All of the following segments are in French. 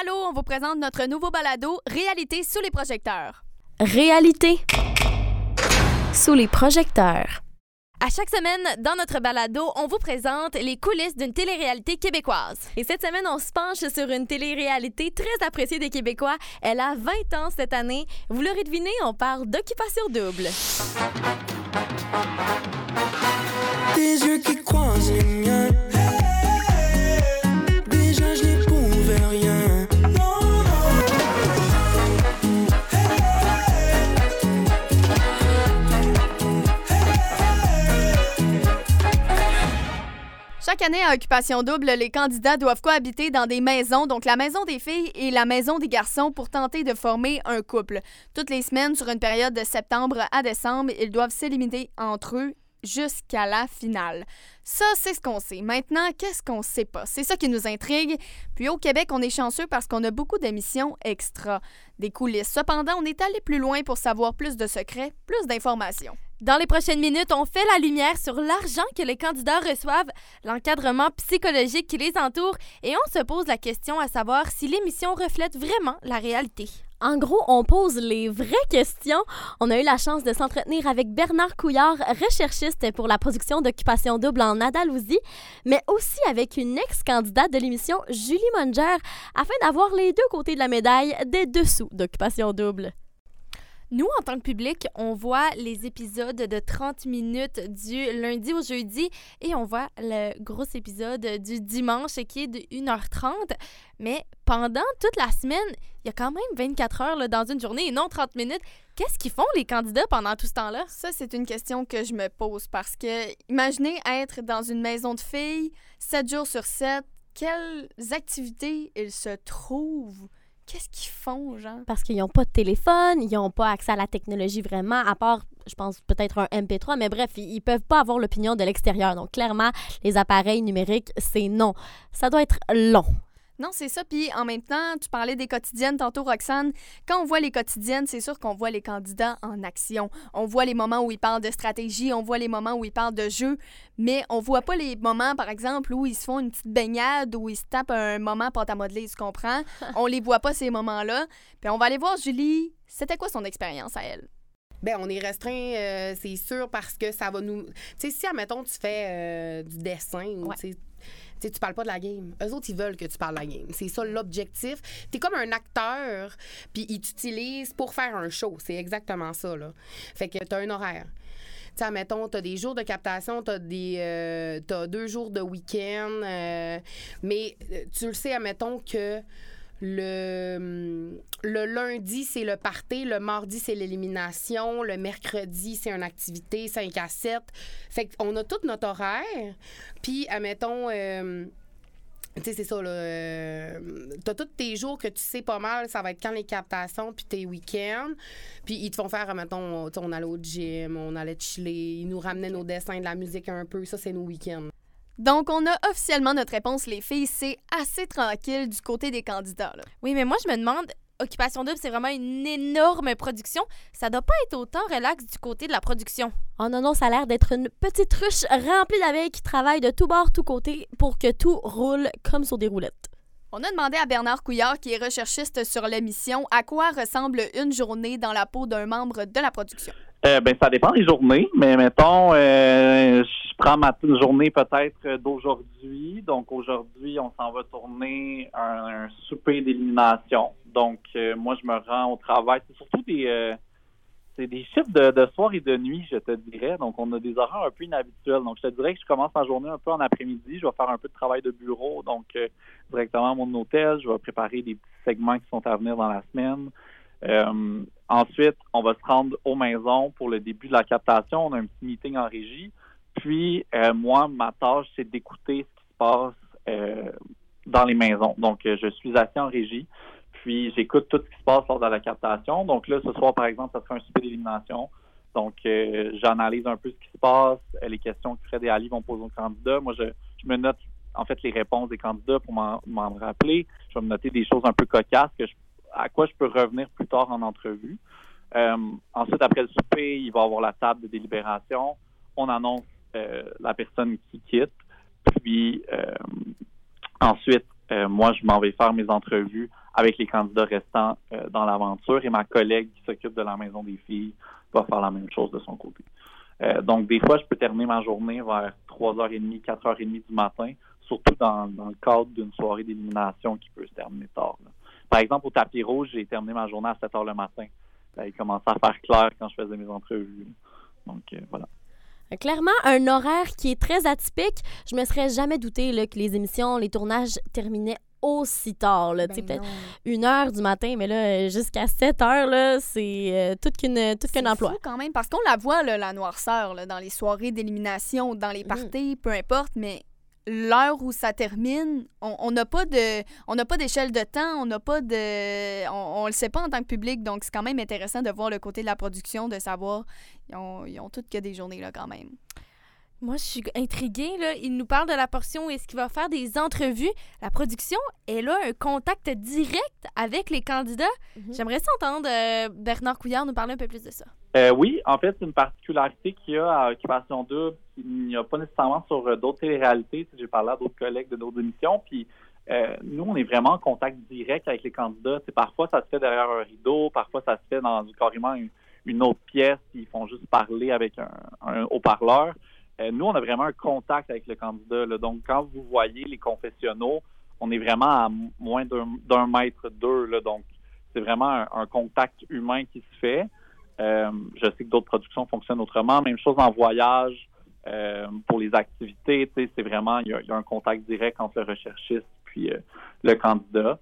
Allô, on vous présente notre nouveau balado Réalité sous les projecteurs. Réalité sous les projecteurs. À chaque semaine, dans notre balado, on vous présente les coulisses d'une télé-réalité québécoise. Et cette semaine, on se penche sur une télé-réalité très appréciée des Québécois. Elle a 20 ans cette année. Vous l'aurez deviné, on parle d'occupation double. Année à Occupation Double, les candidats doivent cohabiter dans des maisons, donc la maison des filles et la maison des garçons, pour tenter de former un couple. Toutes les semaines, sur une période de septembre à décembre, ils doivent s'éliminer entre eux jusqu'à la finale. Ça, c'est ce qu'on sait. Maintenant, qu'est-ce qu'on sait pas? C'est ça qui nous intrigue. Puis au Québec, on est chanceux parce qu'on a beaucoup d'émissions extra, des coulisses. Cependant, on est allé plus loin pour savoir plus de secrets, plus d'informations. Dans les prochaines minutes, on fait la lumière sur l'argent que les candidats reçoivent, l'encadrement psychologique qui les entoure et on se pose la question à savoir si l'émission reflète vraiment la réalité. En gros, on pose les vraies questions. On a eu la chance de s'entretenir avec Bernard Couillard, recherchiste pour la production d'Occupation Double en Andalousie, mais aussi avec une ex-candidate de l'émission, Julie Munger, afin d'avoir les deux côtés de la médaille des dessous d'Occupation Double. Nous, en tant que public, on voit les épisodes de 30 minutes du lundi au jeudi et on voit le gros épisode du dimanche qui est de 1h30. Mais pendant toute la semaine, il y a quand même 24 heures dans une journée et non 30 minutes. Qu'est-ce qu'ils font les candidats pendant tout ce temps-là? Ça, c'est une question que je me pose parce que imaginez être dans une maison de filles 7 jours sur 7. Quelles activités ils se trouvent? Qu'est-ce qu'ils font, genre? Parce qu'ils n'ont pas de téléphone, ils n'ont pas accès à la technologie vraiment, à part, je pense, peut-être un MP3, mais bref, ils, ils peuvent pas avoir l'opinion de l'extérieur. Donc, clairement, les appareils numériques, c'est non. Ça doit être long. Non, c'est ça. Puis en même temps, tu parlais des quotidiennes tantôt, Roxane. Quand on voit les quotidiennes, c'est sûr qu'on voit les candidats en action. On voit les moments où ils parlent de stratégie, on voit les moments où ils parlent de jeu, mais on voit pas les moments, par exemple, où ils se font une petite baignade, où ils se tapent un moment pâte à modeler, tu comprends? on les voit pas ces moments-là. Puis on va aller voir Julie. C'était quoi son expérience à elle? Ben, on est restreint, euh, c'est sûr, parce que ça va nous. Tu sais, si, admettons, tu fais euh, du dessin Ouais. tu sais, tu tu parles pas de la game. Eux autres, ils veulent que tu parles de la game. C'est ça l'objectif. Tu es comme un acteur, puis ils t'utilisent pour faire un show. C'est exactement ça, là. Fait que tu as un horaire. Tu sais, admettons, tu as des jours de captation, tu as, euh, deux jours de week-end. euh, mais euh, tu le sais, admettons que le, hum, le lundi, c'est le party. Le mardi, c'est l'élimination. Le mercredi, c'est une activité 5 à 7. Fait qu'on a tout notre horaire. Puis, admettons... euh, tu sais, c'est ça, là. euh, T'as tous tes jours que tu sais pas mal, ça va être quand les captations, puis tes week-ends. Puis ils te font faire, mettons, on allait au gym, on allait chiller, ils nous ramenaient nos dessins, de la musique un peu. Ça, c'est nos week-ends. Donc, on a officiellement notre réponse, les filles. C'est assez tranquille du côté des candidats. là. Oui, mais moi, je me demande, Occupation Double, c'est vraiment une énorme production. Ça doit pas être autant relax du côté de la production. Oh non, non, ça a l'air d'être une petite ruche remplie d'abeilles qui travaillent de tous bords, tous côtés pour que tout roule comme sur des roulettes. On a demandé à Bernard Couillard, qui est recherchiste sur l'émission, à quoi ressemble une journée dans la peau d'un membre de la production. Euh, ben, ça dépend des journées, mais mettons, euh, je prends ma journée peut-être d'aujourd'hui. Donc aujourd'hui, on s'en va tourner un, un souper d'élimination. Donc euh, moi, je me rends au travail. C'est surtout des, c'est des chiffres de, de soir et de nuit, je te dirais. Donc on a des horaires un peu inhabituels. Donc je te dirais que je commence ma journée un peu en après-midi. Je vais faire un peu de travail de bureau, donc directement à mon hôtel. Je vais préparer des petits segments qui sont à venir dans la semaine. Euh, ensuite, on va se rendre aux maisons pour le début de la captation. On a un petit meeting en régie. Puis, euh, moi, ma tâche, c'est d'écouter ce qui se passe euh, dans les maisons. Donc, je suis assis en régie. Puis, j'écoute tout ce qui se passe lors de la captation. Donc, là, ce soir, par exemple, ça sera un souper d'élimination. Donc, j'analyse un peu ce qui se passe. Les questions que Fred et Ali vont poser aux candidats. Moi, je, me note, en fait, les réponses des candidats pour m'en m'en rappeler. Je vais me noter des choses un peu cocasses que je à quoi je peux revenir plus tard en entrevue. Euh, ensuite, après le souper, il va y avoir la table de délibération. On annonce euh, la personne qui quitte. Puis euh, ensuite, moi, je m'en vais faire mes entrevues avec les candidats restants dans l'aventure et ma collègue qui s'occupe de la maison des filles va faire la même chose de son côté. Donc, des fois, je peux terminer ma journée vers 3h30, 4h30 du matin, surtout dans, dans le cadre d'une soirée d'élimination qui peut se terminer tard. là. Par exemple, au tapis rouge, j'ai terminé ma journée à 7h le matin. Là, il commençait à faire clair quand je faisais mes entrevues. Donc, euh, voilà. Clairement, un horaire qui est très atypique. Je me serais jamais douté là, que les émissions, les tournages terminaient aussi tard. Ben peut-être une heure du matin, mais là, jusqu'à 7 heures, là, c'est euh, tout qu'un C'est emploi. fou quand même, parce qu'on la voit, là, la noirceur, là, dans les soirées d'élimination, dans les Mhm. parties, peu importe, mais l'heure où ça termine, on n'a pas de on n'a pas d'échelle de temps, on n'a pas de on, on le sait pas en tant que public, donc c'est quand même intéressant de voir le côté de la production, de savoir ils ont, ils ont toutes que des journées là quand même. Moi, je suis intriguée. Là. Il nous parle de la portion où est-ce qu'il va faire des entrevues. La production, elle a un contact direct avec les candidats. Mhm. J'aimerais ça entendre euh, Bernard Couillard nous parler un peu plus de ça. Euh, oui, en fait, c'est une particularité qu'il y a à Occupation Double qu'il n'y a pas nécessairement sur euh, d'autres téléréalités. J'ai parlé à d'autres collègues de d'autres émissions, puis euh, nous, on est vraiment en contact direct avec les candidats. Parfois, ça se fait derrière un rideau, parfois, ça se fait dans carrément une, une autre pièce, puis ils font juste parler avec un, un haut-parleur. Euh, nous, on a vraiment un contact avec le candidat. là. Donc, quand vous voyez les confessionnaux, on est vraiment à moins d'un mètre d'eux. Donc, c'est vraiment un, contact humain qui se fait. Euh, je sais que d'autres productions fonctionnent autrement. Même chose en voyage, euh, pour les activités. C'est vraiment, il y, a, il y a un contact direct entre le recherchiste puis euh, le candidat.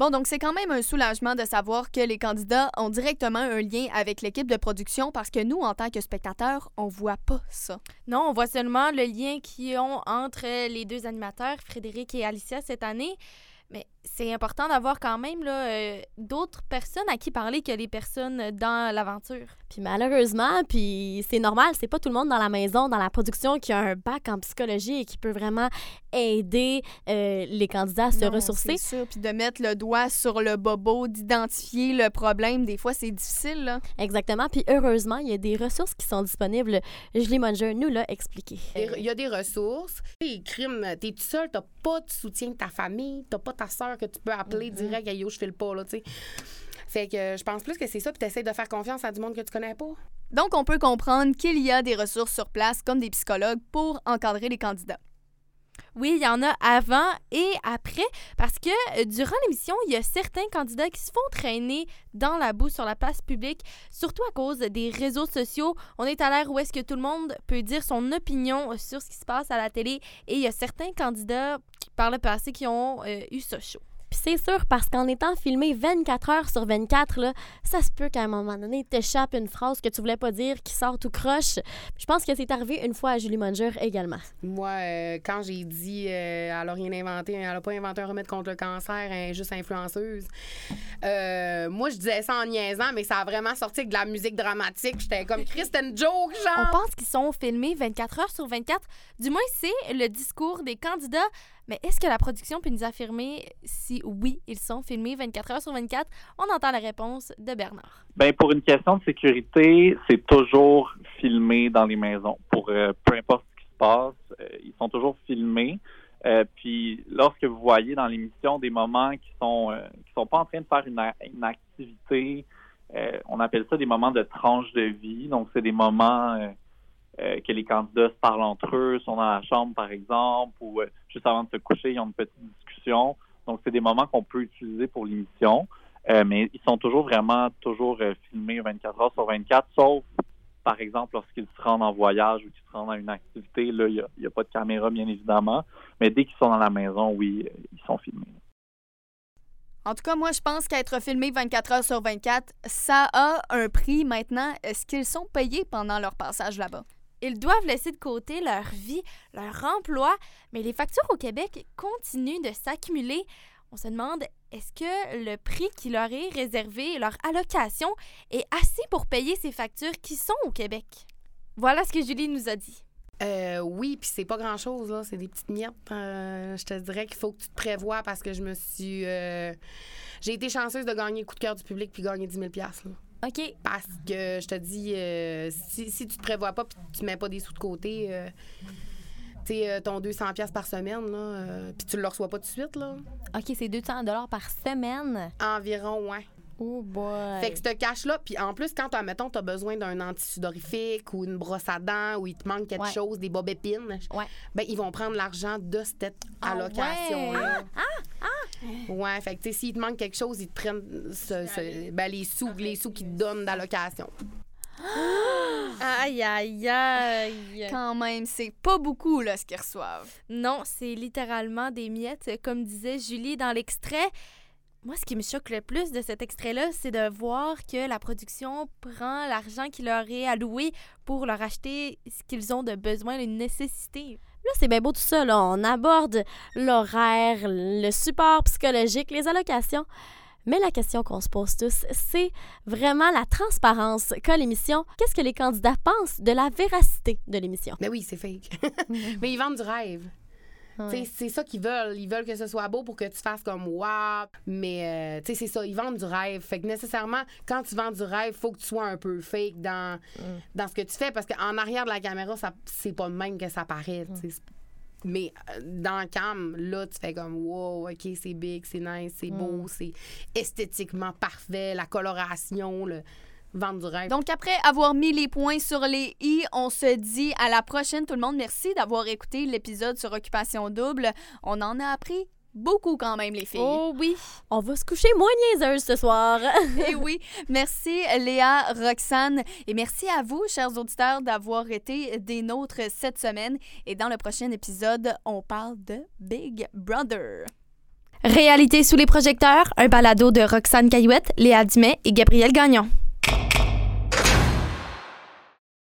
Bon, donc c'est quand même un soulagement de savoir que les candidats ont directement un lien avec l'équipe de production parce que nous, en tant que spectateurs, on voit pas ça. Non, on voit seulement le lien qu'ils ont entre les deux animateurs, Frédéric et Alicia, cette année. Mais c'est important d'avoir quand même là, euh, d'autres personnes à qui parler que les personnes dans l'aventure. Puis malheureusement, puis c'est normal, c'est pas tout le monde dans la maison, dans la production qui a un bac en psychologie et qui peut vraiment aider euh, les candidats à se Non, ressourcer. C'est sûr, puis de mettre le doigt sur le bobo, d'identifier le problème, des fois c'est difficile. Là. Exactement. Puis heureusement, il y a des ressources qui sont disponibles. Julie Munger nous l'a expliqué. Il y a des ressources. Les crimes, t'es tout seul, t'as pas de soutien de ta famille, t'as pas ta que tu peux appeler direct, hey, yo, je file pas, là, tu sais. Fait que je pense plus que c'est ça, puis t'essaies de faire confiance à du monde que tu connais pas. Donc, on peut comprendre qu'il y a des ressources sur place, comme des psychologues, pour encadrer les candidats. Oui, il y en a avant et après, parce que euh, durant l'émission, il y a certains candidats qui se font traîner dans la boue sur la place publique, surtout à cause des réseaux sociaux. On est à l'ère où est-ce que tout le monde peut dire son opinion sur ce qui se passe à la télé et il y a certains candidats qui, par le passé qui ont euh, eu ça chaud. C'est sûr, parce qu'en étant filmé 24 heures sur 24, là, ça se peut qu'à un moment donné, t'échappes une phrase que tu voulais pas dire qui sort tout croche. Je pense que c'est arrivé une fois à Julie Munger également. Moi, euh, quand j'ai dit euh, elle a rien inventé, elle a pas inventé un remède contre le cancer, elle est juste influenceuse. euh, moi, je disais ça en niaisant, mais ça a vraiment sorti avec de la musique dramatique. J'étais comme Kristen joke, On genre. pense qu'ils sont filmés 24 heures sur 24. Du moins, c'est le discours des candidats. Mais est-ce que la production peut nous affirmer si oui, ils sont filmés 24 heures sur 24? On entend la réponse de Bernard. Ben pour une question de sécurité, c'est toujours filmé dans les maisons. Pour euh, peu importe ce qui se passe, euh, ils sont toujours filmés. Euh, puis lorsque vous voyez dans l'émission des moments qui sont qui sont pas en train de faire une, une activité, on appelle ça des moments de tranche de vie. Donc c'est des moments euh, que les candidats se parlent entre eux, sont dans la chambre par exemple, ou euh, juste avant de se coucher, ils ont une petite discussion. Donc c'est des moments qu'on peut utiliser pour l'émission. Euh, mais ils sont toujours vraiment toujours filmés 24 heures sur 24, sauf par exemple lorsqu'ils se rendent en voyage ou qu'ils se rendent à une activité, là, il n'y a, a pas de caméra, bien évidemment. Mais dès qu'ils sont dans la maison, oui, ils sont filmés. En tout cas, moi, je pense qu'être filmé 24 heures sur 24, ça a un prix maintenant. Est-ce qu'ils sont payés pendant leur passage là-bas? Ils doivent laisser de côté leur vie, leur emploi, mais les factures au Québec continuent de s'accumuler. On se demande, est-ce que le prix qui leur est réservé, leur allocation, est assez pour payer ces factures qui sont au Québec? Voilà ce que Julie nous a dit. Euh, oui, puis c'est pas grand-chose. C'est des petites miettes. Euh, je te dirais qu'il faut que tu te prévois parce que je me suis... euh, J'ai été chanceuse de gagner le coup de cœur du public puis gagner 10 000 là. OK. Parce que je te dis, euh, si, si tu te prévois pas puis tu mets pas des sous de côté, euh, tu sais, euh, ton 200$ piastres par semaine, là, euh, puis tu le reçois pas tout de suite, là. OK, c'est 200 par semaine. Environ, ouais. Oh boy. Fait que ce cash-là, puis en plus, quand, admettons, tu as besoin d'un antisudorifique ou une brosse à dents ou il te manque quelque Ouais. chose, des bobépines, Ouais. ben ils vont prendre l'argent de cette Ah allocation-là. Ouais, fait que, tu sais, s'il te manque quelque chose, ils te prennent ce- ce- ben, les sous, les sous qu'ils te donnent d'allocation. Aïe, aïe, aïe. Quand même, c'est pas beaucoup là, ce qu'ils reçoivent. Non, c'est littéralement des miettes, comme disait Julie dans l'extrait. Moi, ce qui me choque le plus de cet extrait-là, c'est de voir que la production prend l'argent qui leur est alloué pour leur acheter ce qu'ils ont de besoin, les nécessités. Là, c'est bien beau tout ça. Là. On aborde l'horaire, le support psychologique, les allocations. Mais la question qu'on se pose tous, c'est vraiment la transparence qu'a l'émission. Qu'est-ce que les candidats pensent de la véracité de l'émission? Mais oui, c'est fake. Mais ils vendent du rêve. C'est ça qu'ils veulent. Ils veulent que ce soit beau pour que tu fasses comme wow. Mais euh, c'est ça. Ils vendent du rêve. Fait que nécessairement, quand tu vends du rêve, faut que tu sois un peu fake dans, dans ce que tu fais. Parce qu'en arrière de la caméra, c'est pas le même que ça paraît. sais. Mais euh, dans le cam, là, tu fais comme wow, OK, c'est big, c'est nice, c'est beau, c'est esthétiquement parfait, la coloration, le vendre du rêve. Donc, après avoir mis les points sur les i, on se dit à la prochaine, tout le monde. Merci d'avoir écouté l'épisode sur Occupation Double. On en a appris beaucoup quand même, les filles. Oh oui! On va se coucher moins niaiseuse ce soir. Et oui, merci Léa, Roxane et merci à vous, chers auditeurs, d'avoir été des nôtres cette semaine. Et dans le prochain épisode, on parle de Big Brother. Réalité sous les projecteurs, un balado de Roxane Caillouette, Léa Dumais et Gabriel Gagnon.